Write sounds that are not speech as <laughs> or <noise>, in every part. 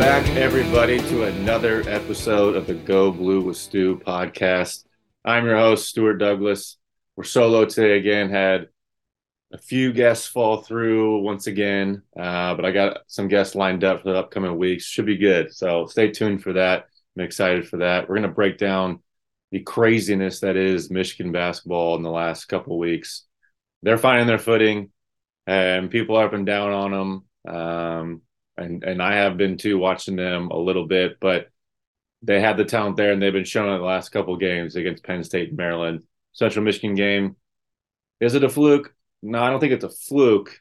Back, everybody, to another episode of the Go Blue with Stu podcast. I'm your host, Stuart Douglas. We're solo today again. Had a few guests fall through once again, uh, but I got some guests lined up for the upcoming weeks. Should be good. So stay tuned for that. I'm excited for that. We're going to break down the craziness that is Michigan basketball in the last couple weeks. They're finding their footing, and people are up and down on them. Um, and and I have been too watching them a little bit, but they had the talent there, and they've been showing it the last couple games against Penn State and Maryland. Central Michigan game. Is it a fluke? No, I don't think it's a fluke.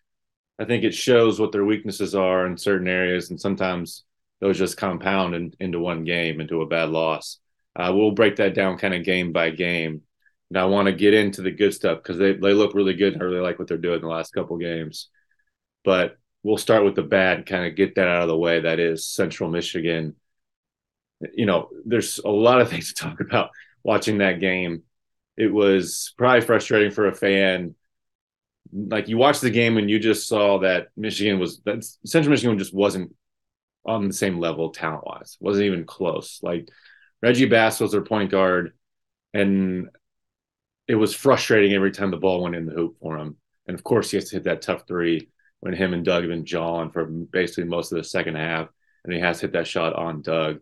I think it shows what their weaknesses are in certain areas, and sometimes those just compound in, into one game, into a bad loss. Uh, we'll break that down kind of game by game. And I want to get into the good stuff because they, they look really good. I really like what they're doing the last couple games. But we'll start with the bad, kind of get that out of the way. That is Central Michigan. You know, there's a lot of <laughs> things to talk about watching that game. It was probably frustrating for a fan. Like you watched the game and you just saw that Michigan was that Central Michigan just wasn't on the same level talent wise, wasn't even close. Like Reggie Bass was their point guard, and it was frustrating every time the ball went in the hoop for him. And of course, he has to hit that tough three when him and Dug have been jawing for basically most of the second half, and he has hit that shot on Dug.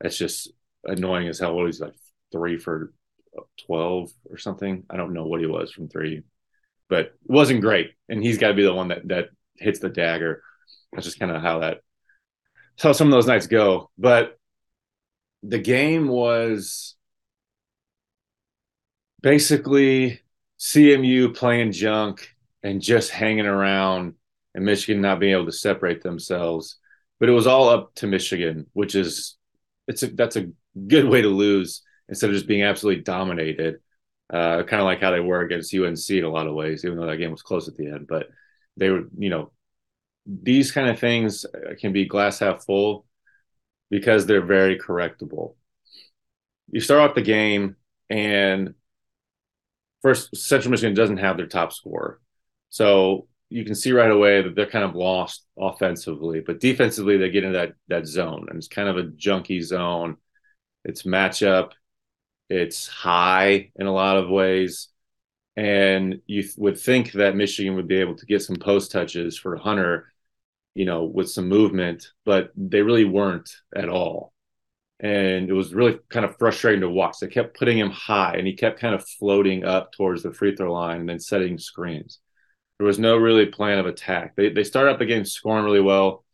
It's just annoying as hell. He's like three for twelve or something. I don't know what he was from three, but it wasn't great. And he's got to be the one that that hits the dagger. That's just kind of how that how some of those nights go. But the game was basically CMU playing junk and just hanging around and Michigan not being able to separate themselves. But it was all up to Michigan, which is it's a that's a good way to lose instead of just being absolutely dominated. Uh, kind of like how they were against UNC in a lot of ways, even though that game was close at the end. But they were, you know, these kind of things can be glass half full because they're very correctable. You start off the game, and first, Central Michigan doesn't have their top scorer. So you can see right away that they're kind of lost offensively, but defensively they get into that that zone, and it's kind of a junky zone. It's matchup. It's high in a lot of ways. And you th- would think that Michigan would be able to get some post touches for Hunter, you know, with some movement, but they really weren't at all. And it was really kind of frustrating to watch. They kept putting him high and he kept kind of floating up towards the free throw line and then setting screens. There was no really plan of attack. They, they started up the game scoring really well,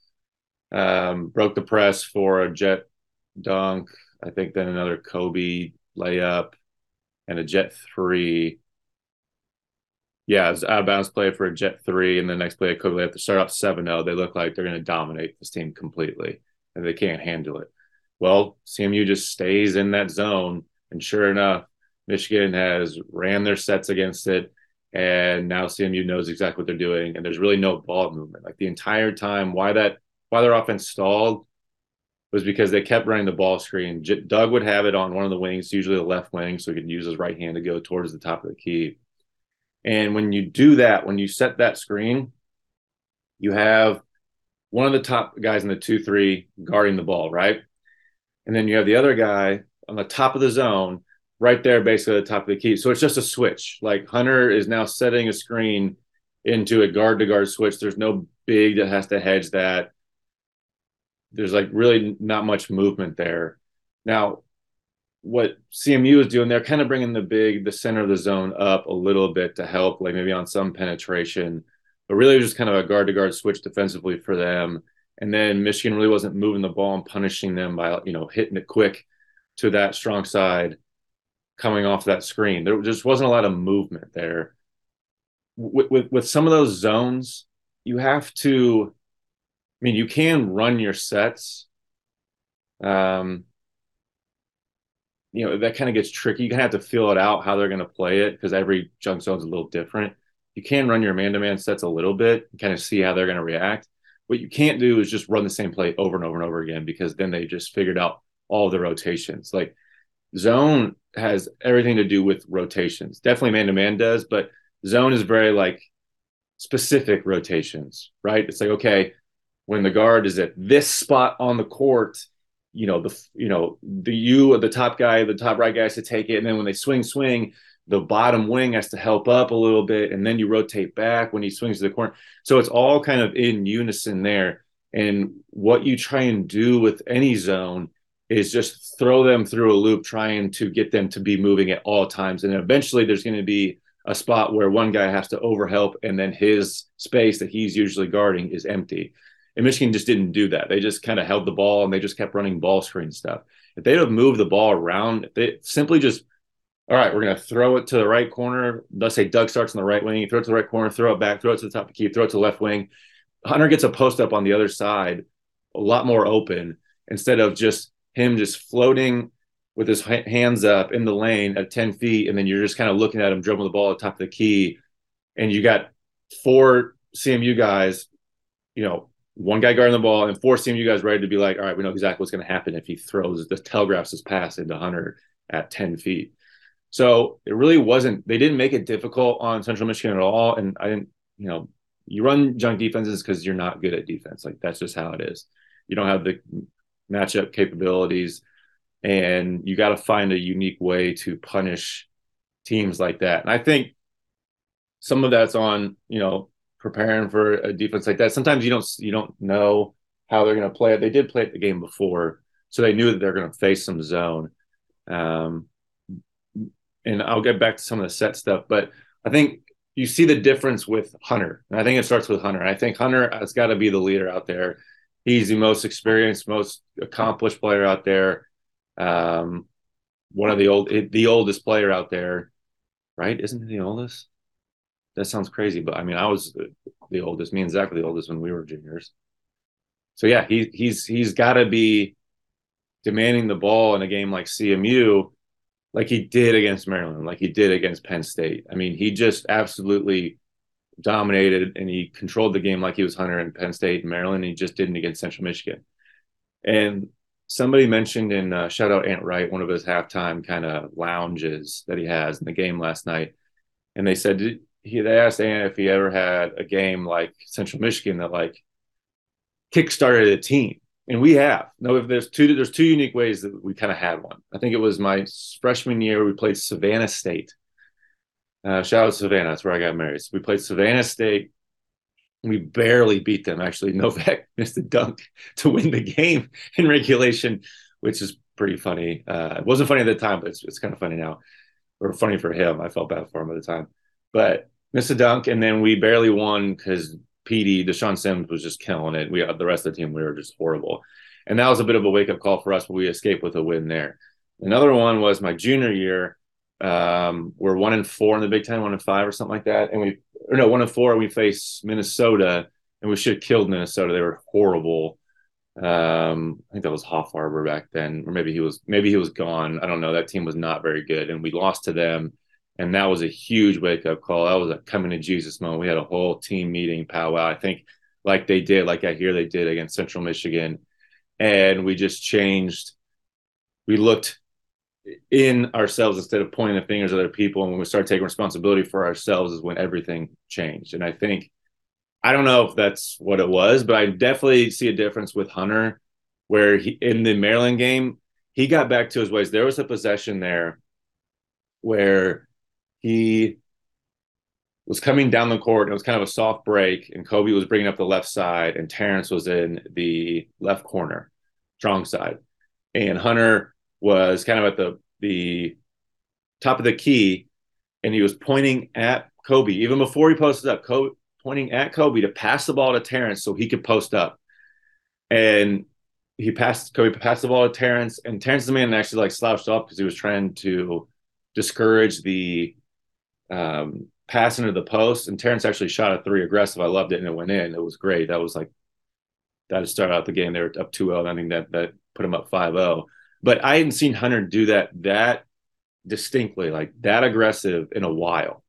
um, broke the press for a Jett dunk. I think then another Kobe layup and a Jett three. Yeah, it was out of bounds play for a Jett three, and the next play, a Kobe layup to start up 7 0. They look like they're going to dominate this team completely, and they can't handle it. Well, CMU just stays in that zone, and sure enough, Michigan has ran their sets against it, and now CMU knows exactly what they're doing, and there's really no ball movement. Like the entire time, why that why their offense stalled was because they kept running the ball screen. J- Dug would have it on one of the wings, usually the left wing, so he could use his right hand to go towards the top of the key. And when you do that, when you set that screen, you have one of the top guys in the 2 3 guarding the ball, right? And then you have the other guy on the top of the zone, right there, basically at the top of the key. So it's just a switch. Like Hunter is now setting a screen into a guard to guard switch. There's no big that has to hedge that there's like really not much movement there. Now, what CMU is doing, they're kind of bringing the big, the center of the zone up a little bit to help, like maybe on some penetration, but really just kind of a guard to guard switch defensively for them. And then Michigan really wasn't moving the ball and punishing them by, you know, hitting it quick to that strong side coming off that screen. There just wasn't a lot of movement there. With, with, with some of those zones, you have to I mean, you can run your sets. Um, you know, that kind of gets tricky. You kind of have to feel it out how they're going to play it because every junk zone is a little different. You can run your man to man sets a little bit and kind of see how they're going to react. What you can't do is just run the same play over and over and over again because then they just figured out all the rotations. Like zone has everything to do with rotations. Definitely man to man does, but zone is very like specific rotations, right? It's like, okay, when the guard is at this spot on the court, you know, the you know, the you the top guy, the top right guy has to take it. And then when they swing, swing, the bottom wing has to help up a little bit, and then you rotate back when he swings to the corner. So it's all kind of in unison there. And what you try and do with any zone is just throw them through a loop, trying to get them to be moving at all times. And eventually there's going to be a spot where one guy has to overhelp, and then his space that he's usually guarding is empty. And Michigan just didn't do that. They just kind of held the ball and they just kept running ball screen stuff. If they'd have moved the ball around, if they simply just, all right, we're going to throw it to the right corner. Let's say Dug starts on the right wing, throw it to the right corner, throw it back, throw it to the top of key, throw it to the left wing. Hunter gets a post up on the other side, a lot more open instead of just him just floating with his hands up in the lane at 10 feet. And then you're just kind of looking at him dribble the ball at the top of the key. And you got four CMU guys, you know, one guy guarding the ball and forcing you guys ready to be like, all right, we know exactly what's going to happen if he throws the telegraphs his pass into Hunter at 10 feet. So it really wasn't, they didn't make it difficult on Central Michigan at all. And I didn't, you know, you run junk defenses because you're not good at defense. Like that's just how it is. You don't have the matchup capabilities and you got to find a unique way to punish teams like that. And I think some of that's on, you know, preparing for a defense like that. Sometimes you don't you don't know how they're going to play it. They did play it the game before, so they knew that they're going to face some zone. Um, and I'll get back to some of the set stuff, but I think you see the difference with Hunter. And I think it starts with Hunter. I think Hunter has got to be the leader out there. He's the most experienced, most accomplished player out there. Um, one of the old, the oldest player out there, right? Isn't he the oldest? that sounds crazy, but I mean, I was the oldest. Me and Zach were the oldest when we were juniors. So yeah, he he's he's got to be demanding the ball in a game like CMU, like he did against Maryland, like he did against Penn State. I mean, he just absolutely dominated and he controlled the game like he was Hunter in Penn State and Maryland. And he just didn't against Central Michigan. And somebody mentioned in uh, shout out Ant Wright, one of his halftime kind of lounges that he has in the game last night, and they said he they asked Ann if he ever had a game like Central Michigan that like kickstarted a team. and we have no. If there's two, there's two unique ways that we kind of had one. I think it was my freshman year. We played Savannah State. Uh, shout out to Savannah. That's where I got married. So we played Savannah State. We barely beat them. Actually, <laughs> Novak missed a dunk to win the game <laughs> in regulation, which is pretty funny. Uh, it wasn't funny at the time, but it's, it's kind of funny now, or funny for him. I felt bad for him at the time, but missed a dunk, and then we barely won because PD DeShawn Sims was just killing it. We the rest of the team we were just horrible, and that was a bit of a wake up call for us. But we escaped with a win there. Another one was my junior year. Um, we're one and four in the Big Ten, one and five or something like that, and we or no one and four. We faced Minnesota, and we should have killed Minnesota. They were horrible. Um, I think that was Hoffarber back then, or maybe he was maybe he was gone. I don't know. That team was not very good, and we lost to them and that was a huge wake up call. That was a coming to Jesus moment. We had a whole team meeting powwow. I think like they did, like I hear they did against Central Michigan, and we just changed. We looked in ourselves instead of pointing the fingers at other people. And when we start taking responsibility for ourselves, is when everything changed. And I think I don't know if that's what it was, but I definitely see a difference with Hunter, where he in the Maryland game he got back to his ways. There was a possession there where he was coming down the court. And it was kind of a soft break, and Kobe was bringing up the left side, and Terrance was in the left corner, strong side, and Hunter was kind of at the the top of the key, and he was pointing at Kobe even before he posted up. Kobe pointing at Kobe to pass the ball to Terrance so he could post up, and he passed Kobe passed the ball to Terrance, and Terrance the man actually like slouched off because he was trying to discourage the um, pass into the post, and Terrance actually shot a three aggressive. I loved it, and it went in. It was great. That was like that to start out the game. They were up 2-0, I think that that put them up 5-0. But I hadn't seen Hunter do that that distinctly, like that aggressive in a while.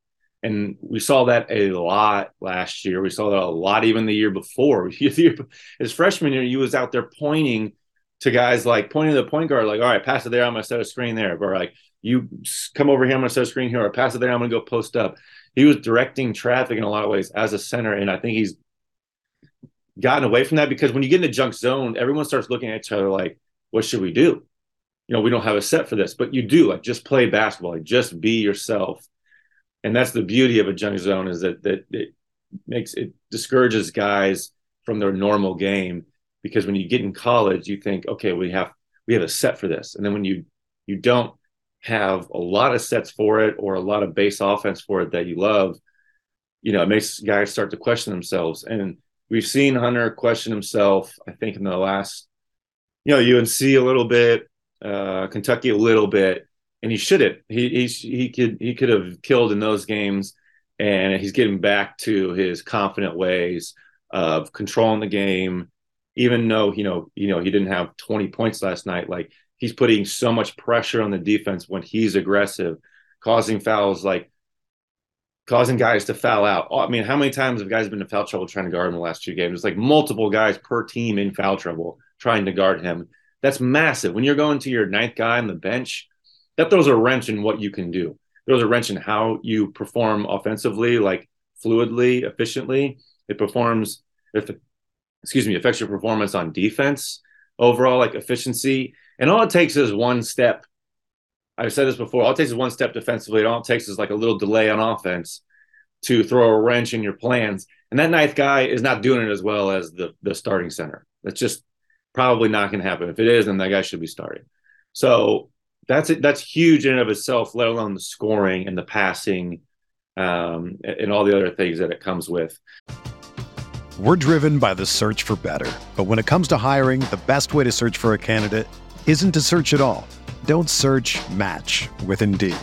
And we saw that a lot last year. We saw that a lot even the year before. <laughs> His freshman year, he was out there pointing to guys like pointing to the point guard, like, all right, pass it there. I'm gonna set a screen there. Or like, you come over here, I'm going to set a screen here, or pass it there, I'm going to go post up. He was directing traffic in a lot of ways as a center, and I think he's gotten away from that because when you get in the junk zone, everyone starts looking at each other like, "What should we do?" You know, we don't have a set for this, but you do like just play basketball, like just be yourself, and that's the beauty of a junk zone is that that it makes it discourages guys from their normal game. Because when you get in college, you think, okay, we have we have a set for this, and then when you you don't have a lot of sets for it or a lot of base offense for it that you love, you know, it makes guys start to question themselves. And we've seen Hunter question himself, I think, in the last, you know, UNC a little bit, uh, Kentucky a little bit, and he shouldn't. He he he could he could have killed in those games, and he's getting back to his confident ways of controlling the game. Even though you know you know he didn't have 20 points last night, like he's putting so much pressure on the defense when he's aggressive, causing fouls like causing guys to foul out. I mean, how many times have guys been in foul trouble trying to guard him the last two games? It's like multiple guys per team in foul trouble trying to guard him. That's massive. When you're going to your ninth guy on the bench, that throws a wrench in what you can do. Throws a wrench in how you perform offensively, like fluidly, efficiently. It performs, if excuse me, affects your performance on defense overall, like efficiency. And all it takes is one step. I've said this before. All it takes is one step defensively. All it takes is like a little delay on offense to throw a wrench in your plans. And that ninth guy is not doing it as well as the the starting center. That's just probably not going to happen. If it is, then that guy should be starting. So that's it. That's huge in and of itself. Let alone the scoring and the passing, um, and all the other things that it comes with. We're driven by the search for better, but when it comes to hiring, the best way to search for a candidate isn't to search at all. Don't search match with Indeed.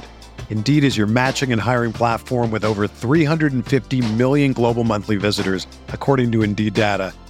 Indeed is your matching and hiring platform with over 350 million global monthly visitors, according to Indeed data,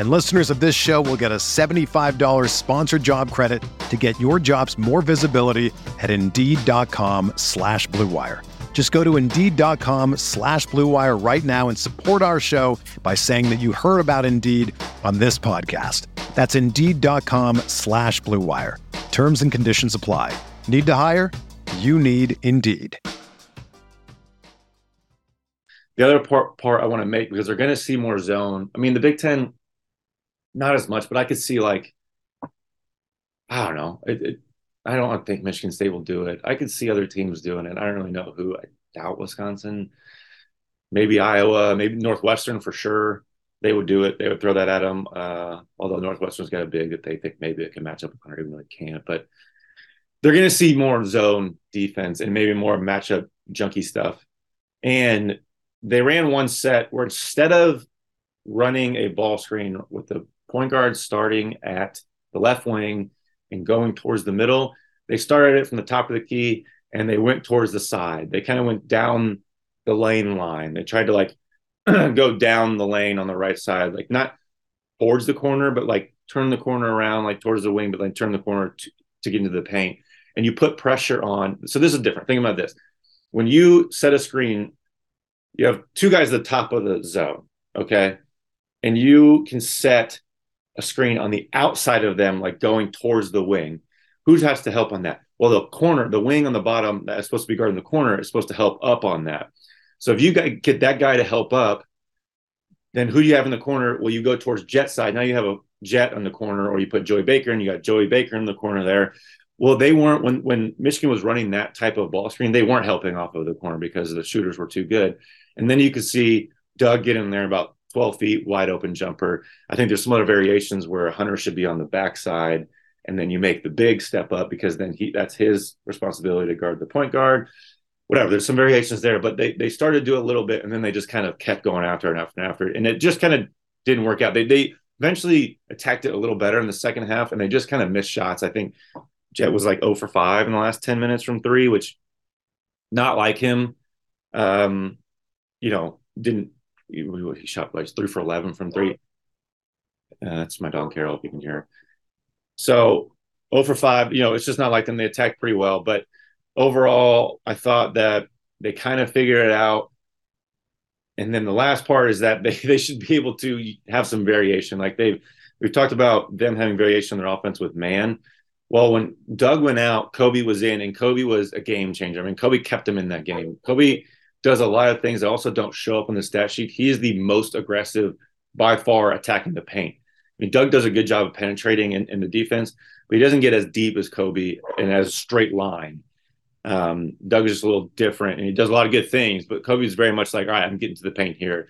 And listeners of this show will get a $75 sponsored job credit to get your jobs more visibility at Indeed.com slash BlueWire. Just go to Indeed.com slash BlueWire right now and support our show by saying that you heard about Indeed on this podcast. That's Indeed.com slash BlueWire. Terms and conditions apply. Need to hire? You need Indeed. The other part, part I want to make, because they're going to see more zone. I mean, the Big Ten, not as much, but I could see like, I don't know. It, it, I don't think Michigan State will do it. I could see other teams doing it. I don't really know who. I doubt Wisconsin, maybe Iowa, maybe Northwestern for sure. They would do it. They would throw that at them. Uh, although Northwestern's got a big that they think maybe it can match up with Hunter, even though it can't. But they're going to see more zone defense and maybe more matchup junky stuff. And they ran one set where instead of running a ball screen with the point guard starting at the left wing and going towards the middle. They started it from the top of the key and they went towards the side. They kind of went down the lane line. They tried to like <clears throat> go down the lane on the right side, like not towards the corner, but like turn the corner around, like towards the wing, but then turn the corner to, to get into the paint. And you put pressure on. So this is different. Think about this. When you set a screen, you have two guys at the top of the zone, okay? And you can set a screen on the outside of them, like going towards the wing. Who has to help on that? Well, the corner, the wing on the bottom that's supposed to be guarding the corner is supposed to help up on that. So if you get that guy to help up, then who do you have in the corner? Well, you go towards Jett side. Now you have a Jett on the corner, or you put Joey Baker and you got Joey Baker in the corner there. Well, they weren't when when Michigan was running that type of ball screen, they weren't helping off of the corner because the shooters were too good. And then you could see Dug get in there about 12 feet wide open jumper. I think there's some other variations where a Hunter should be on the backside and then you make the big step up because then he that's his responsibility to guard the point guard. Whatever. There's some variations there, but they they started to do a little bit and then they just kind of kept going after and after and after. And it just kind of didn't work out. They they eventually attacked it a little better in the second half and they just kind of missed shots. I think Jett was like 0 for 5 in the last 10 minutes from three, which not like him. Um, you know, didn't he shot like three for 11 from three. Uh, that's my dog Carol, if you can hear. So 0 for 5, you know, it's just not like them. They attack pretty well. But overall, I thought that they kind of figured it out. And then the last part is that <laughs> they, they should be able to have some variation. Like they've, we've talked about them having variation in their offense with man. Well, when Dug went out, Kobe was in, and Kobe was a game changer. I mean, Kobe kept him in that game. Kobe does a lot of things that also don't show up on the stat sheet. He is the most aggressive by far attacking the paint. I mean, Dug does a good job of penetrating in, in the defense, but he doesn't get as deep as Kobe and as straight line. Um, Dug is just a little different and he does a lot of good things, but Kobe's very much like, all right, I'm getting to the paint here.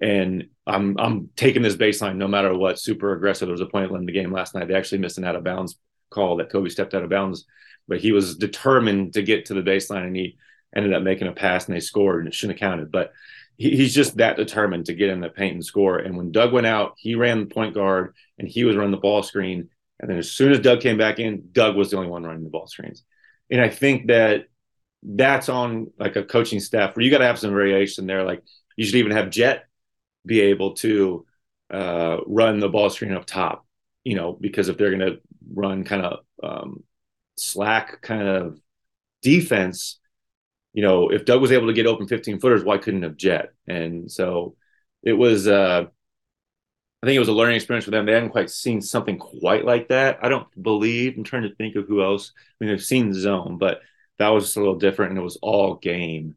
And I'm I'm taking this baseline no matter what. Super aggressive. There was a point in the game last night. They actually missed an out of bounds call that Kobe stepped out of bounds, but he was determined to get to the baseline and he ended up making a pass and they scored and it shouldn't have counted. But he, he's just that determined to get in the paint and score. And when Dug went out, he ran the point guard and he was running the ball screen. And then as soon as Dug came back in, Dug was the only one running the ball screens. And I think that that's on like a coaching staff where you got to have some variation there. Like you should even have Jett be able to uh, run the ball screen up top, you know, because if they're going to run kind of um, slack kind of defense, you know, if Dug was able to get open 15 footers, why couldn't have Jett? And so it was, uh, I think it was a learning experience for them. They hadn't quite seen something quite like that. I don't believe, I'm trying to think of who else. I mean, they've seen zone, but that was just a little different and it was all game.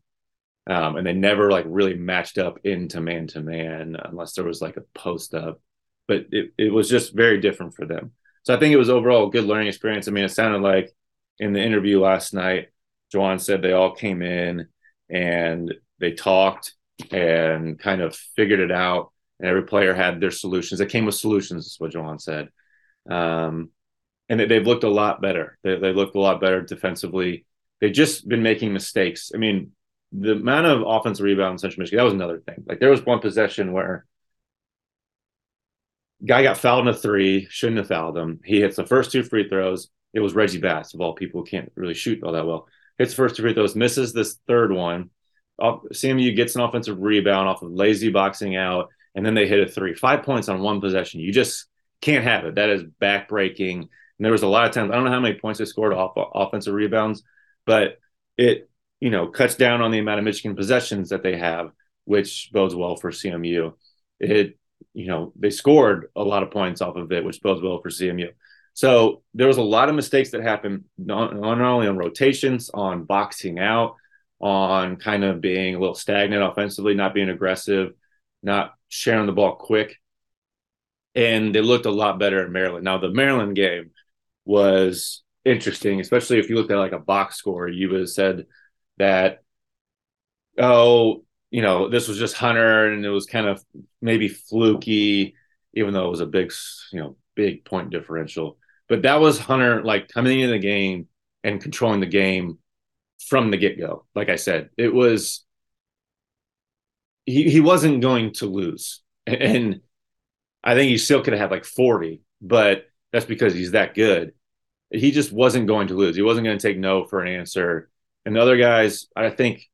Um, and they never like really matched up into man to man unless there was like a post up. But it, it was just very different for them. So I think it was overall a good learning experience. I mean, it sounded like in the interview last night, Juwan said they all came in and they talked and kind of figured it out. And every player had their solutions. They came with solutions, is what Juwan said. Um, and they, have looked a lot better. They, they looked a lot better defensively. They've just been making mistakes. I mean, the amount of offensive rebound in Central Michigan, that was another thing. Like there was one possession where guy got fouled in a three, shouldn't have fouled him. He hits the first two free throws. It was Reggie Bass, of all people who can't really shoot all that well hits first free throws, misses this third one. CMU gets an offensive rebound off of lazy boxing out, and then they hit a three. Five points on one possession. You just can't have it. That is backbreaking. And there was a lot of times, I don't know how many points they scored off offensive rebounds, but it, you know, cuts down on the amount of Michigan possessions that they have, which bodes well for CMU. It, you know, they scored a lot of points off of it, which bodes well for CMU. So there was a lot of mistakes that happened, not, not only on rotations, on boxing out, on kind of being a little stagnant offensively, not being aggressive, not sharing the ball quick. And they looked a lot better in Maryland. Now, the Maryland game was interesting, especially if you looked at like a box score. You would have said that, oh, you know, this was just Hunter and it was kind of maybe fluky, even though it was a big, you know, big point differential. But that was Hunter like coming into the game and controlling the game from the get go. Like I said, it was he he wasn't going to lose, and I think he still could have had like forty, but that's because he's that good. He just wasn't going to lose. He wasn't going to take no for an answer. And the other guys, I think,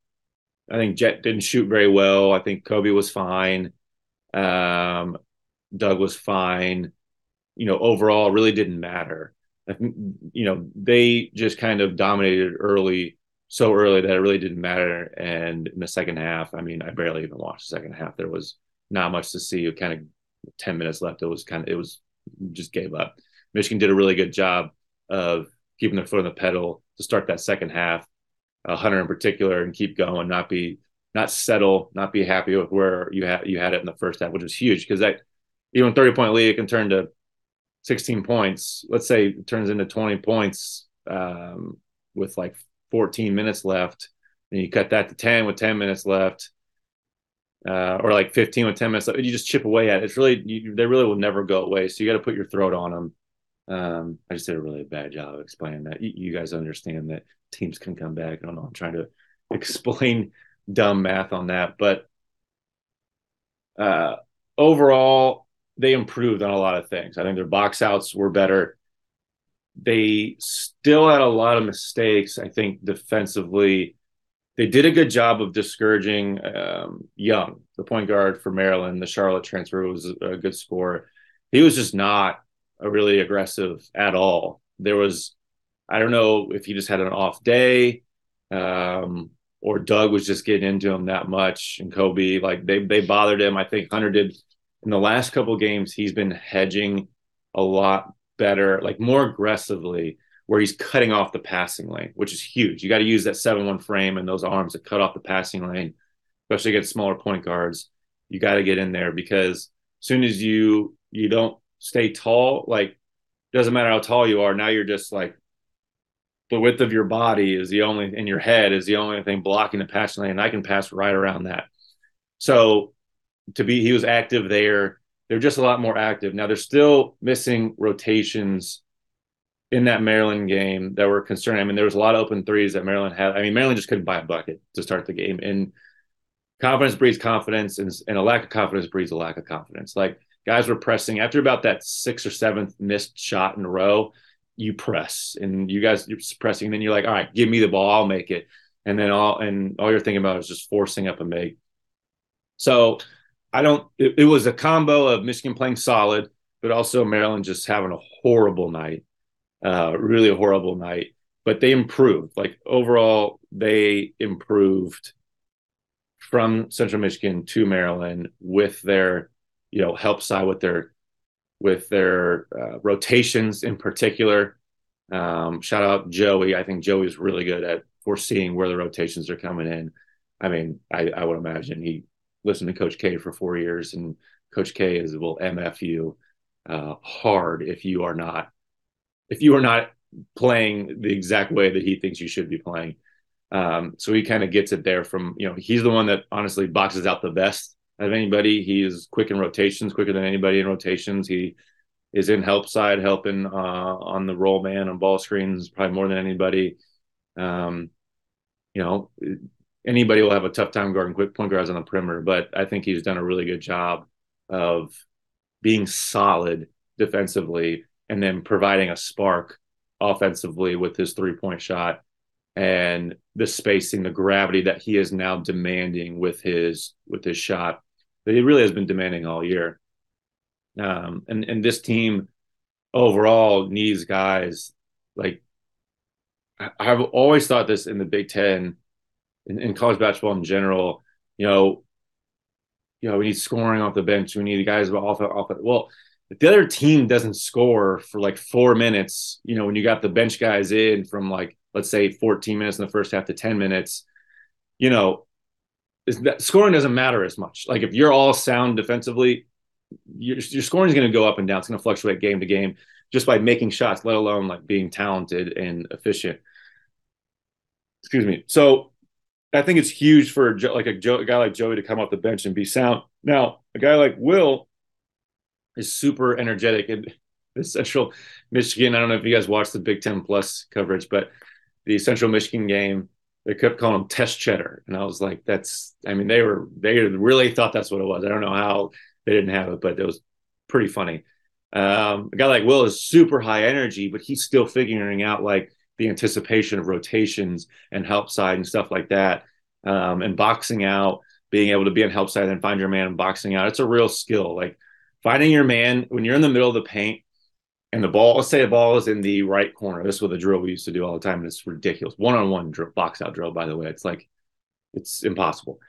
I think Jett didn't shoot very well. I think Kobe was fine. Um, Dug was fine you know, overall really didn't matter. You know, they just kind of dominated early, so early that it really didn't matter. And in the second half, I mean, I barely even watched the second half. There was not much to see. It kind of 10 minutes left. It was kind of, it was just gave up. Michigan did a really good job of keeping their foot on the pedal to start that second half. Uh, Hunter in particular, and keep going, not be, not settle, not be happy with where you had you had it in the first half, which was huge because that even 30 point lead can turn to 16 points, let's say it turns into 20 points um, with like 14 minutes left, and you cut that to 10 with 10 minutes left, uh, or like 15 with 10 minutes left, you just chip away at it. It's really, you, they really will never go away. So you got to put your throat on them. Um, I just did a really bad job of explaining that. You, you, guys understand that teams can come back. I don't know. I'm trying to <laughs> explain dumb math on that, but uh, overall, they improved on a lot of things. I think their box outs were better. They still had a lot of mistakes. I think defensively, they did a good job of discouraging um, Young, the point guard for Maryland. The Charlotte transfer was a good score. He was just not a really aggressive at all. There was, I don't know if he just had an off day, um, or Dug was just getting into him that much, and Kobe like they they bothered him. I think Hunter did in the last couple games, he's been hedging a lot better, like more aggressively, where he's cutting off the passing lane, which is huge. You got to use that 7 1 frame and those arms to cut off the passing lane, especially against smaller point guards. You got to get in there because as soon as you you don't stay tall, like doesn't matter how tall you are, now you're just like the width of your body is the only in your head is the only thing blocking the passing lane. And I can pass right around that. So to be he was active there. They're just a lot more active. Now they're still missing rotations in that Maryland game that were concerning. I mean, there was a lot of open threes that Maryland had. I mean, Maryland just couldn't buy a bucket to start the game. And confidence breeds confidence, and, and a lack of confidence breeds a lack of confidence. Like guys were pressing after about that sixth or seventh missed shot in a row. You press, and you guys you're pressing, and then you're like, all right, give me the ball, I'll make it. And then all and all you're thinking about is just forcing up a make. So I don't. It, it, was a combo of Michigan playing solid, but also Maryland just having a horrible night, uh, really a horrible night. But they improved. Like overall, they improved from Central Michigan to Maryland with their, you know, help side with their with their uh, rotations in particular. Um, shout out Joey. I think Joey's really good at foreseeing where the rotations are coming in. I mean, I, I would imagine he listened to Coach K for four years, and Coach K is will MF you uh, hard if you are not if you are not playing the exact way that he thinks you should be playing. Um, so he kind of gets it there from you know he's the one that honestly boxes out the best of anybody. He is quick in rotations, quicker than anybody in rotations. He is in help side, helping uh, on the roll man on ball screens, probably more than anybody. Um, you know, anybody will have a tough time guarding quick point guards on the perimeter, but I think he's done a really good job of being solid defensively and then providing a spark offensively with his three point shot and the spacing, the gravity that he is now demanding with his with his shot. that he really has been demanding all year. Um, and and this team overall needs guys like I've always thought this in the Big Ten, in, in college basketball in general. You know, you know, we need scoring off the bench. We need the guys off off. Well, if the other team doesn't score for like four minutes, you know, when you got the bench guys in from like let's say 14 minutes in the first half to 10 minutes, you know, that scoring doesn't matter as much. Like if you're all sound defensively, your, your scoring is going to go up and down. It's going to fluctuate game to game just by making shots, let alone like being talented and efficient. Excuse me. So I think it's huge for like a, a guy like Joey to come off the bench and be sound. Now, a guy like Will is super energetic and <laughs> the Central Michigan. I don't know if you guys watched the Big Ten Plus coverage, but the Central Michigan game, they kept calling him Test Cheddar, and I was like, "That's." I mean, they were they really thought that's what it was. I don't know how they didn't have it, but it was pretty funny. Um, a guy like Will is super high energy, but he's still figuring out like the anticipation of rotations and help side and stuff like that, um, and boxing out, being able to be on help side and find your man and boxing out. It's a real skill. Like finding your man when you're in the middle of the paint and the ball. Let's say the ball is in the right corner. This is what the drill we used to do all the time, and it's ridiculous. One on one drill, box out drill. By the way, it's like it's impossible.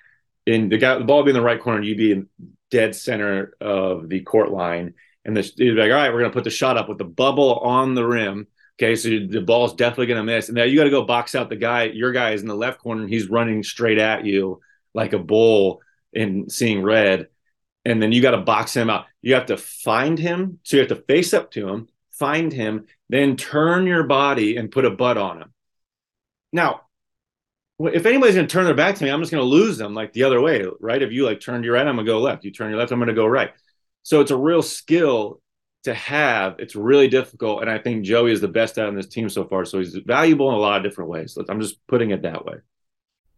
And the guy, the ball be in the right corner, you'd be in dead center of the court line, and the you'd be like, all right, we're gonna put the shot up with the bubble on the rim. Okay, so the ball's definitely gonna miss, and now you got to go box out the guy. Your guy is in the left corner, and he's running straight at you like a bull and seeing red, and then you got to box him out. You have to find him, so you have to face up to him, find him, then turn your body and put a butt on him. Now, if anybody's going to turn their back to me, I'm just going to lose them like the other way, right? If you like turned your right, I'm going to go left. You turn your left, I'm going to go right. So it's a real skill to have. It's really difficult. And I think Joey is the best out on this team so far. So he's valuable in a lot of different ways. I'm just putting it that way.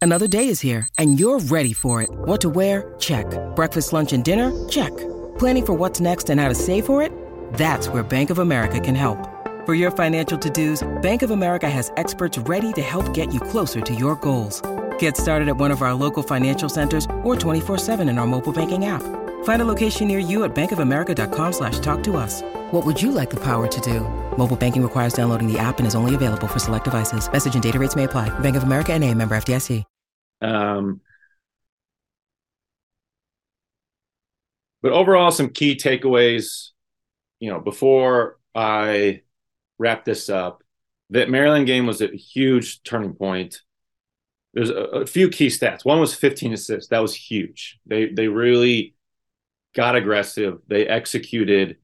Another day is here and you're ready for it. What to wear? Check. Breakfast, lunch, and dinner? Check. Planning for what's next and how to save for it? That's where Bank of America can help. For your financial to-dos, Bank of America has experts ready to help get you closer to your goals. Get started at one of our local financial centers or 24-7 in our mobile banking app. Find a location near you at bankofamerica.com slash talk to us. What would you like the power to do? Mobile banking requires downloading the app and is only available for select devices. Message and data rates may apply. Bank of America and a member FDIC. Um, but overall, some key takeaways, you know, before I wrap this up. That Maryland game was a huge turning point. There's a, a few key stats. One was 15 assists. That was huge. They they really got aggressive. They executed,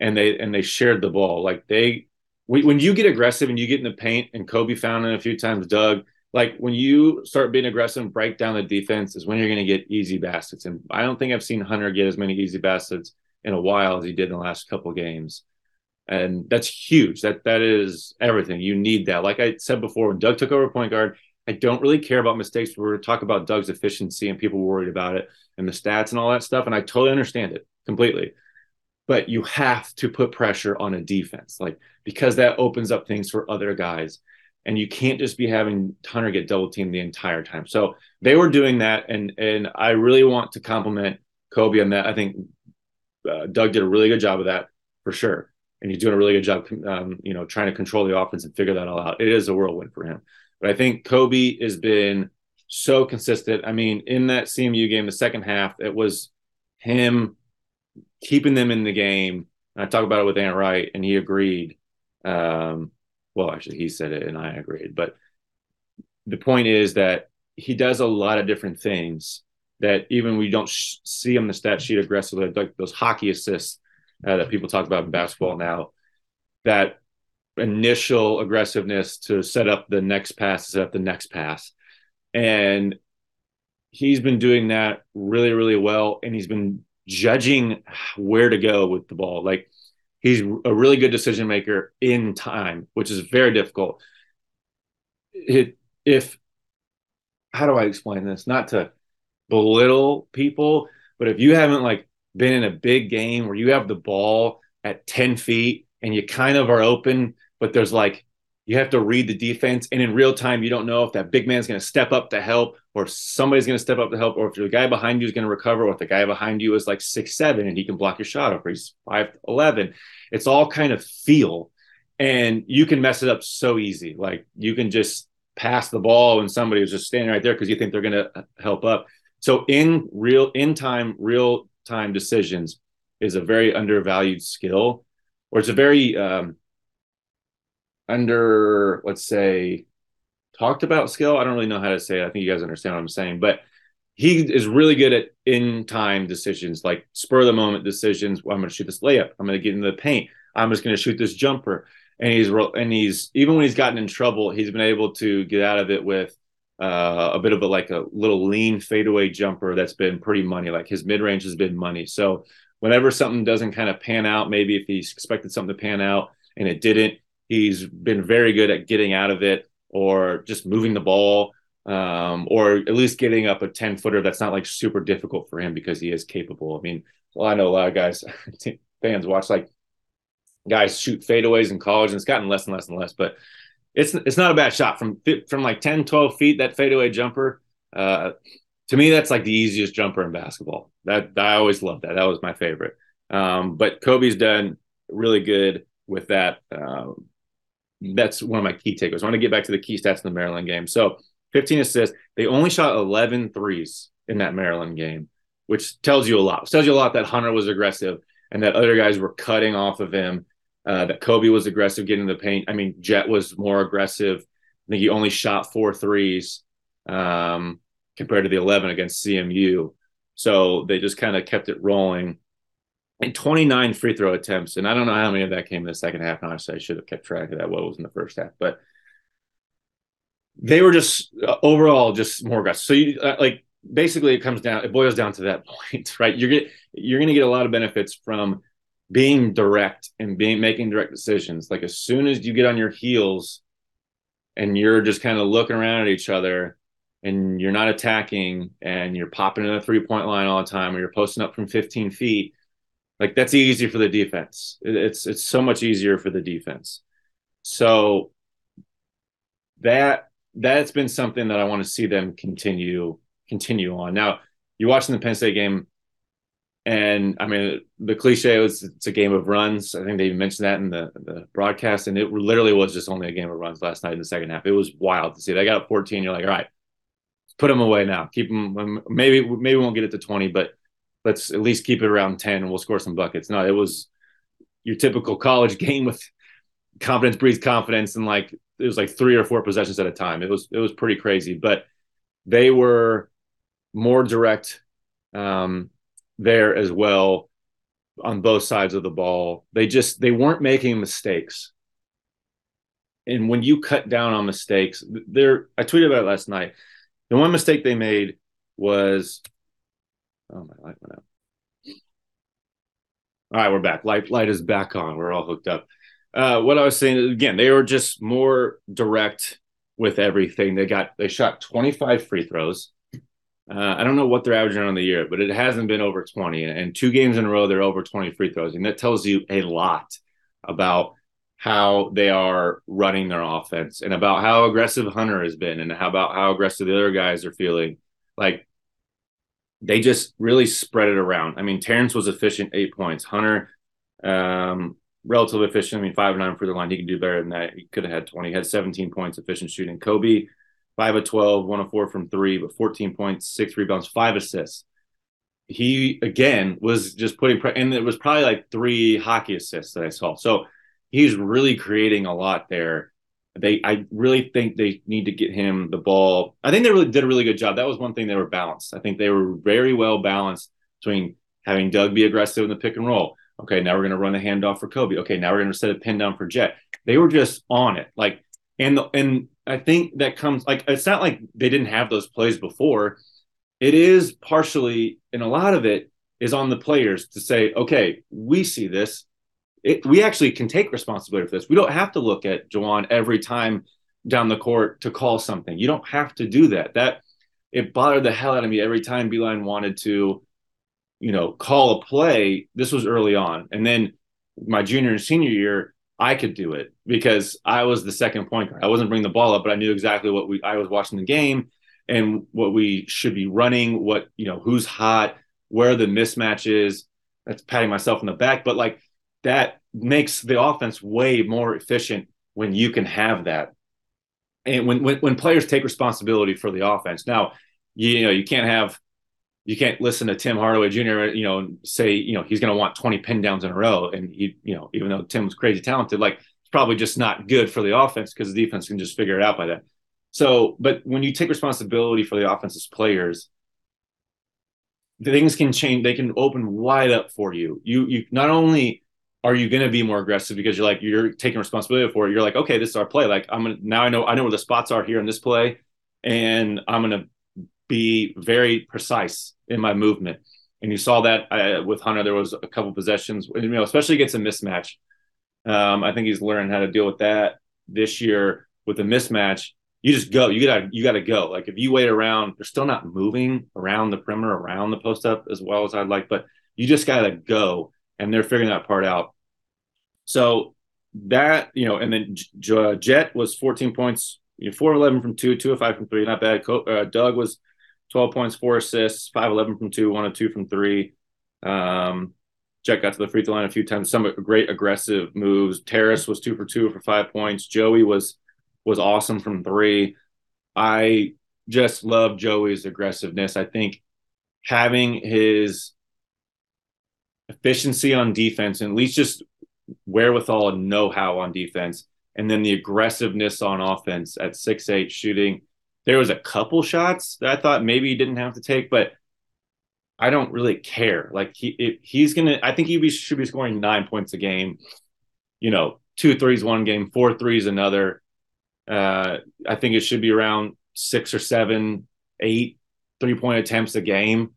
and they and they shared the ball. Like they, when you get aggressive and you get in the paint, and Kobe found it a few times. Dug, like when you start being aggressive and break down the defense, is when you're going to get easy baskets. And I don't think I've seen Hunter get as many easy baskets in a while as he did in the last couple games and that's huge. That that is everything. You need that. Like I said before, when Dug took over point guard, I don't really care about mistakes. We're talk about Dug's efficiency and people worried about it and the stats and all that stuff, and I totally understand it completely. But you have to put pressure on a defense, like because that opens up things for other guys, and you can't just be having Hunter get double teamed the entire time. So they were doing that, and and I really want to compliment Kobe on that. I think uh, Dug did a really good job of that for sure and he's doing a really good job, um, you know, trying to control the offense and figure that all out. It is a whirlwind for him, but I think Kobe has been so consistent. I mean, in that CMU game, the second half, it was him keeping them in the game. I talked about it with Ant Wright, and he agreed. Um, well, actually, he said it, and I agreed. But the point is that he does a lot of different things that even we don't sh- see on the stat sheet aggressively, like those hockey assists uh, that people talk about in basketball now. That initial aggressiveness to set up the next pass, set up the next pass, and he's been doing that really, really well. And he's been judging where to go with the ball. Like he's a really good decision maker in time, which is very difficult. It, if how do I explain this? Not to belittle people, but if you haven't like been in a big game where you have the ball at 10 feet and you kind of are open, but there's like, you have to read the defense. And in real time, you don't know if that big man's going to step up to help or somebody's going to step up to help, or if the guy behind you is going to recover, or if the guy behind you is like six seven and he can block your shot, or he's five eleven. It's all kind of feel, and you can mess it up so easy. Like you can just pass the ball and somebody was just standing right there because you think they're going to help up. So in real in time, real time decisions is a very undervalued skill, or it's a very um, under let's say talked about skill. I don't really know how to say it. I think you guys understand what I'm saying, but he is really good at in time decisions, like spur of the moment decisions. Well, I'm going to shoot this layup. I'm going to get into the paint. I'm just going to shoot this jumper. And he's and he's even when he's gotten in trouble, he's been able to get out of it with uh, a bit of a like a little lean fadeaway jumper that's been pretty money. Like his mid range has been money. So whenever something doesn't kind of pan out, maybe if he expected something to pan out and it didn't, he's been very good at getting out of it or just moving the ball um, or at least getting up a 10 footer that's not like super difficult for him because he is capable. I mean, well, I know a lot of guys, <laughs> fans watch like guys shoot fadeaways in college and it's gotten less and less and less, but it's it's not a bad shot from from like 10, 12 feet, that fadeaway jumper. Uh, to me, that's like the easiest jumper in basketball. That I always loved that. That was my favorite. Um, but Kobe's done really good with that. Um, that's one of my key takeaways. I want to get back to the key stats in the Maryland game. So 15 assists. They only shot 11 threes in that Maryland game, which tells you a lot. It tells you a lot that Hunter was aggressive and that other guys were cutting off of him. Uh, that Kobe was aggressive getting the paint. I mean, Jett was more aggressive. I think he only shot four threes um, compared to the 11 against CMU. So they just kind of kept it rolling and 29 free throw attempts. And I don't know how many of that came in the second half. Honestly, I should have kept track of that. What was in the first half, but they were just uh, overall just more aggressive. So you uh, like basically it comes down, it boils down to that <laughs> point, right? You're get you're going to get a lot of benefits from being direct and being making direct decisions. Like as soon as you get on your heels and you're just kind of looking around at each other and you're not attacking and you're popping in the three point line all the time or you're posting up from 15 feet like that's easy for the defense. It's it's so much easier for the defense. So that that's been something that I want to see them continue continue on. Now, you're watching the Penn State game, and I mean the cliche was it's a game of runs. I think they even mentioned that in the the broadcast, and it literally was just only a game of runs last night in the second half. It was wild to see. They got up 14. You're like, all right, put them away now. Keep them. Maybe maybe we won't get it to 20, but let's at least keep it around 10 and we'll score some buckets. No, it was your typical college <laughs> game with confidence breeds confidence and like it was like three or four possessions at a time. It was it was pretty crazy, but they were more direct um, there as well on both sides of the ball. They just they weren't making mistakes. And when you cut down on mistakes, there I tweeted about it last night. The one mistake they made was Oh, my light went out. All right, we're back. Light light is back on. We're all hooked up. Uh, what I was saying again, they were just more direct with everything. They got they shot 25 free throws. Uh, I don't know what they're averaging on the year, but it hasn't been over 20. And two games in a row, they're over 20 free throws. And that tells you a lot about how they are running their offense and about how aggressive Hunter has been and how about how aggressive the other guys are feeling. Like they just really spread it around. I mean, Terrance was efficient, eight points. Hunter, um, relatively efficient. I mean, five nine for the line. He can do better than that. He could have had 20. He had 17 points, efficient shooting. Kobe, five of 12, one of four from three, but 14 points, six rebounds, five assists. He again was just putting, pre- and it was probably like three hockey assists that I saw. So he's really creating a lot there they I really think they need to get him the ball. I think they really did a really good job. That was one thing they were balanced. I think they were very well balanced between having Dug be aggressive in the pick and roll. Okay, now we're going to run the handoff for Kobe. Okay, now we're going to set a pin down for Jett. They were just on it. Like and the, and I think that comes like it's not like they didn't have those plays before. It is partially and a lot of it is on the players to say, okay, we see this it, we actually can take responsibility for this. We don't have to look at Juwan every time down the court to call something. You don't have to do that. That it bothered the hell out of me every time Beilein wanted to, you know, call a play. This was early on, and then my junior and senior year, I could do it because I was the second point guard. I wasn't bringing the ball up, but I knew exactly what we. I was watching the game, and what we should be running, what, you know, who's hot, where the mismatch is. That's patting myself in the back, but like that makes the offense way more efficient when you can have that. And when, when, when players take responsibility for the offense. Now, you, you know, you can't have you can't listen to Tim Hardaway Jr. You know, say you know he's going to want 20 pin downs in a row, and he, you know, even though Tim's crazy talented, like it's probably just not good for the offense because the defense can just figure it out by that. So, but when you take responsibility for the offense's players, things can change. They can open wide up for you. You you not only are you going to be more aggressive because you're like you're taking responsibility for it. You're like, okay, this is our play. Like I'm gonna now I know I know where the spots are here in this play, and I'm gonna be very precise in my movement. And you saw that uh, with Hunter. There was a couple possessions, you know, especially against a mismatch. Um, I think he's learned how to deal with that this year with a mismatch you just go. You gotta you gotta go. Like if you wait around, they're still not moving around the perimeter, around the post up as well as I'd like, but you just gotta go. And they're figuring that part out. So that, you know, and then J- Jett was 14 points, you know, 4 11 from two, two of five from three, not bad. Co- uh, Dug was 12 points, four assists, 5 11 from two, one of two from three. Um, Jett got to the free throw line a few times, some great aggressive moves. Terrance was two for two for five points. Joey was was awesome from three. I just love Joey's aggressiveness. I think having his efficiency on defense and at least just wherewithal and know-how on defense and then the aggressiveness on offense at six eight shooting. There was a couple shots that i thought maybe he didn't have to take but i don't really care. Like he he's gonna i think he be, should be scoring nine points a game. You know two threes one game four threes another. Uh, I think it should be around six or seven, eight three point attempts a game.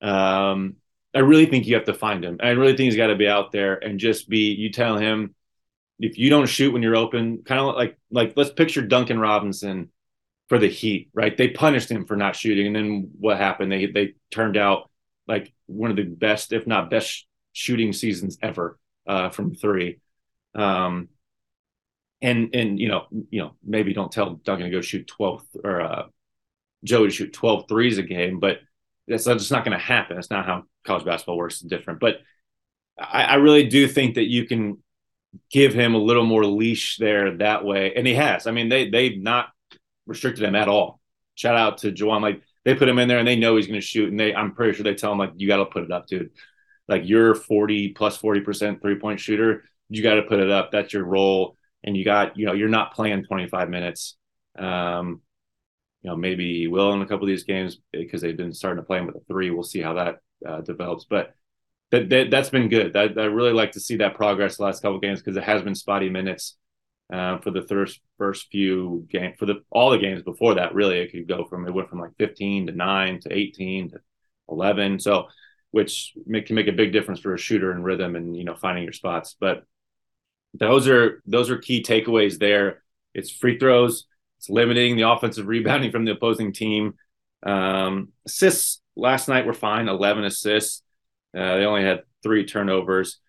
Um, I really think you have to find him. I really think he's got to be out there and just be. You tell him if you don't shoot when you're open, kind of like like let's picture Duncan Robinson for the Heat, right? They punished him for not shooting, and then what happened? They they turned out like one of the best, if not best, shooting seasons ever uh, from three. Um, and and you know you know maybe don't tell Duncan to go shoot 12 or uh, Joey to shoot 12 threes a game, but that's just not going to happen. That's not how college basketball works. It's different, but I, I, really do think that you can give him a little more leash there that way, and he has. I mean, they they've not restricted him at all. Shout out to Juwan, like they put him in there and they know he's going to shoot, and they I'm pretty sure they tell him like you got to put it up, dude. Like you're 40 plus 40 percent three point shooter, you got to put it up. That's your role and you got you know you're not playing 25 minutes um you know maybe will in a couple of these games because they've been starting to play him with a three. We'll see how that uh, develops. But that, that that's been good. I, really like to see that progress the last couple of games because it has been spotty minutes uh, for the first first few games for the all the games before that really it could go from it went from like 15 to 9 to 18 to 11 so which make, can make a big difference for a shooter and rhythm and you know finding your spots. But those are those are key takeaways there. It's free throws. It's limiting the offensive rebounding from the opposing team. Um, assists last night were fine, 11 assists. Uh, they only had three turnovers.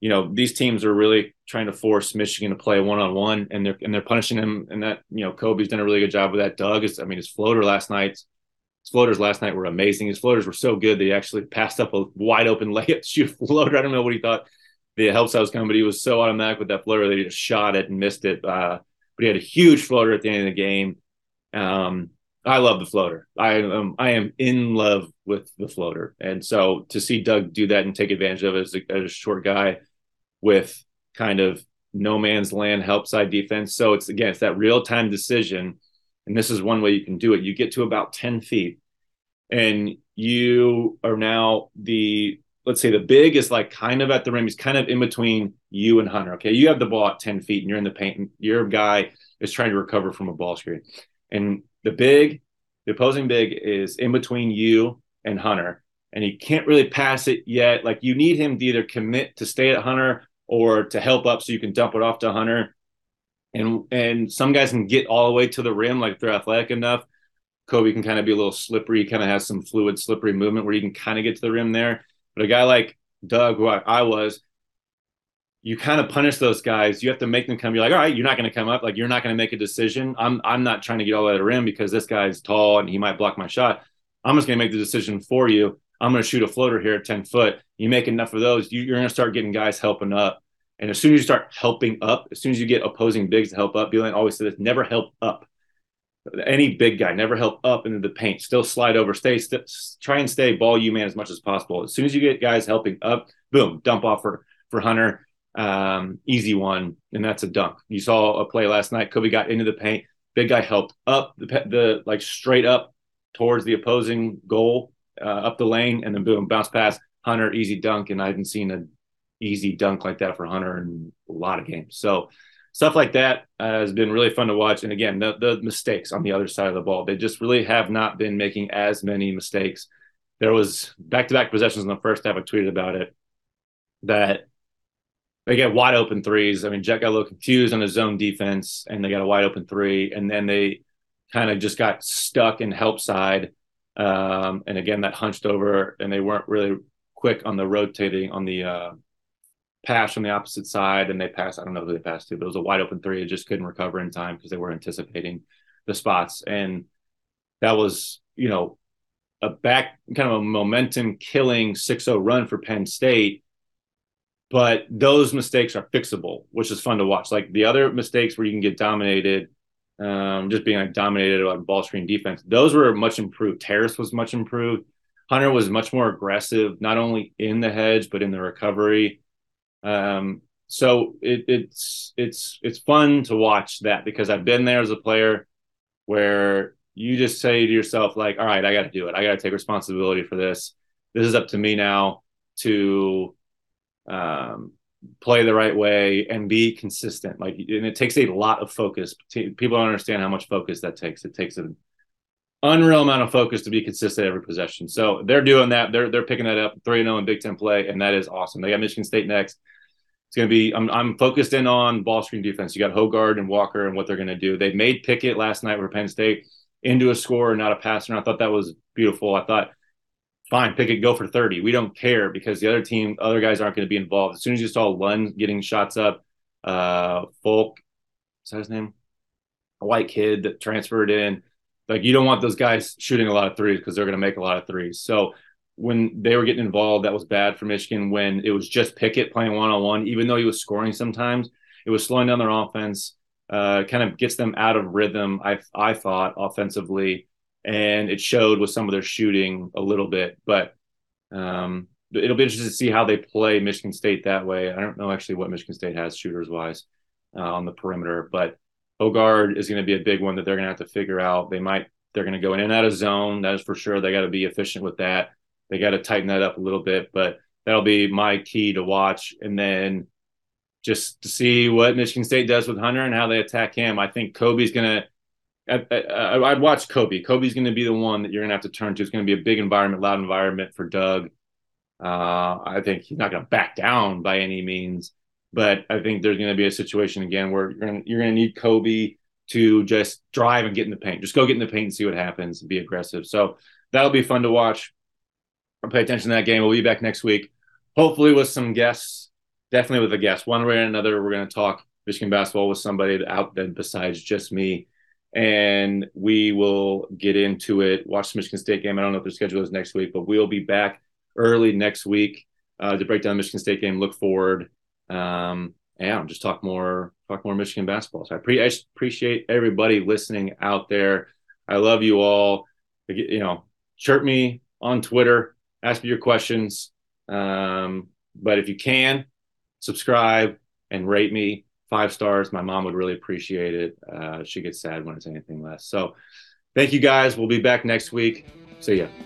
You know, these teams are really trying to force Michigan to play one on one, and they're and they're punishing him. And that you know, Kobe's done a really good job with that. Dug is, I mean, his floater last night, his floaters last night were amazing. His floaters were so good they actually passed up a wide open <laughs> layup shoot floater. I don't know what he thought the help side was coming, but he was so automatic with that floater that he just shot it and missed it. Uh, but he had a huge floater at the end of the game. Um, I love the floater. I am I am in love with the floater, and so to see Dug do that and take advantage of it as a, as a short guy with kind of no man's land help side defense. So it's again it's that real time decision, and this is one way you can do it. You get to about ten feet, and you are now the let's say the big is like kind of at the rim. He's kind of in between you and Hunter. Okay. You have the ball at 10 feet and you're in the paint. And your guy is trying to recover from a ball screen. And the big, the opposing big is in between you and Hunter. And he can't really pass it yet. Like you need him to either commit to stay at Hunter or to help up so you can dump it off to Hunter. And and some guys can get all the way to the rim, like they're athletic enough. Kobe can kind of be a little slippery, kind of has some fluid, slippery movement where you can kind of get to the rim there but a guy like Dug, who I, I was, you kind of punish those guys. You have to make them come. You're like, all right, you're not going to come up. Like you're not going to make a decision. I'm I'm not trying to get all the rim because this guy's tall and he might block my shot. I'm just going to make the decision for you. I'm going to shoot a floater here at 10 foot. You make enough of those, you, you're going to start getting guys helping up. And as soon as you start helping up, as soon as you get opposing bigs to help up, Beilein always said this: never help up. Any big guy, never help up into the paint. Still slide over, stay, st- try and stay ball you man as much as possible. As soon as you get guys helping up, boom, dump off for for Hunter um, easy one, and that's a dunk. You saw a play last night. Kobe got into the paint. Big guy helped up the, the like straight up towards the opposing goal, uh, up the lane, and then boom, bounce pass. Hunter easy dunk, and I haven't seen an easy dunk like that for Hunter in a lot of games. So stuff like that uh, has been really fun to watch. And again, the, the mistakes on the other side of the ball, they just really have not been making as many mistakes. There was back to back possessions in the first half. I tweeted about it that they get wide open threes. I mean, Jett got a little confused on his zone defense, and they got a wide open three, and then they kind of just got stuck in help side. Um, and again, that hunched over, and they weren't really quick on the rotating on the uh, pass from the opposite side, and they passed. I don't know who they passed to, but it was a wide open three. It just couldn't recover in time because they were anticipating the spots, and that was you know a back kind of a momentum killing 6-0 run for Penn State but those mistakes are fixable, which is fun to watch. Like the other mistakes where you can get dominated, um, just being like dominated on ball screen defense, those were much improved. Terrance was much improved. Hunter was much more aggressive, not only in the hedge but in the recovery. Um, so it, it's it's it's fun to watch that because I've been there as a player where you just say to yourself like, all right, I got to do it. I got to take responsibility for this. This is up to me now to um, play the right way and be consistent. Like, and it takes a lot of focus. People don't understand how much focus that takes. It takes an unreal amount of focus to be consistent every possession. So they're doing that. They're they're picking that up. Three and zero in Big Ten play, and that is awesome. They got Michigan State next. It's going to be. I'm I'm focused in on ball screen defense. You got Hoggard and Walker and what they're going to do. They made Pickett last night for Penn State into a score, not a passer. And I thought that was beautiful. I thought fine, Pickett, go for 30. We don't care because the other team, other guys aren't going to be involved. As soon as you saw Lund getting shots up, uh, Folk, is that his name? A white kid that transferred in. Like you don't want those guys shooting a lot of threes because they're going to make a lot of threes. So when they were getting involved, that was bad for Michigan. When it was just Pickett playing one on one, even though he was scoring sometimes, it was slowing down their offense. Uh, kind of gets them out of rhythm. I I thought offensively, and it showed with some of their shooting a little bit. But um, it'll be interesting to see how they play Michigan State that way. I don't know actually what Michigan State has shooters wise uh, on the perimeter, but Hoggard is going to be a big one that they're going to have to figure out. They might they're going to go in and out of zone. That is for sure. They got to be efficient with that. They got to tighten that up a little bit, but that'll be my key to watch. And then just to see what Michigan State does with Hunter and how they attack him. I think Kobe's going to I, would watch Kobe. Kobe's going to be the one that you're going to have to turn to. It's going to be a big environment, loud environment for Dug. Uh, I think he's not going to back down by any means, but I think there's going to be a situation again where you're going to need Kobe to just drive and get in the paint. Just go get in the paint and see what happens and be aggressive. So that'll be fun to watch. I'll pay attention to that game. We'll be back next week, hopefully with some guests. Definitely with a guest, one way or another. We're going to talk Michigan basketball with somebody out there besides just me and we will get into it. Watch the Michigan State game. I don't know if their schedule is next week, but we'll be back early next week uh, to break down the Michigan State game. Look forward. Um, and just talk more, talk more Michigan basketball. So I, pre- I appreciate everybody listening out there. I love you all. You know, chirp me on Twitter, ask me your questions. Um, but if you can, subscribe and rate me five stars. My mom would really appreciate it. Uh, she gets sad when it's anything less. So thank you guys. We'll be back next week. See ya.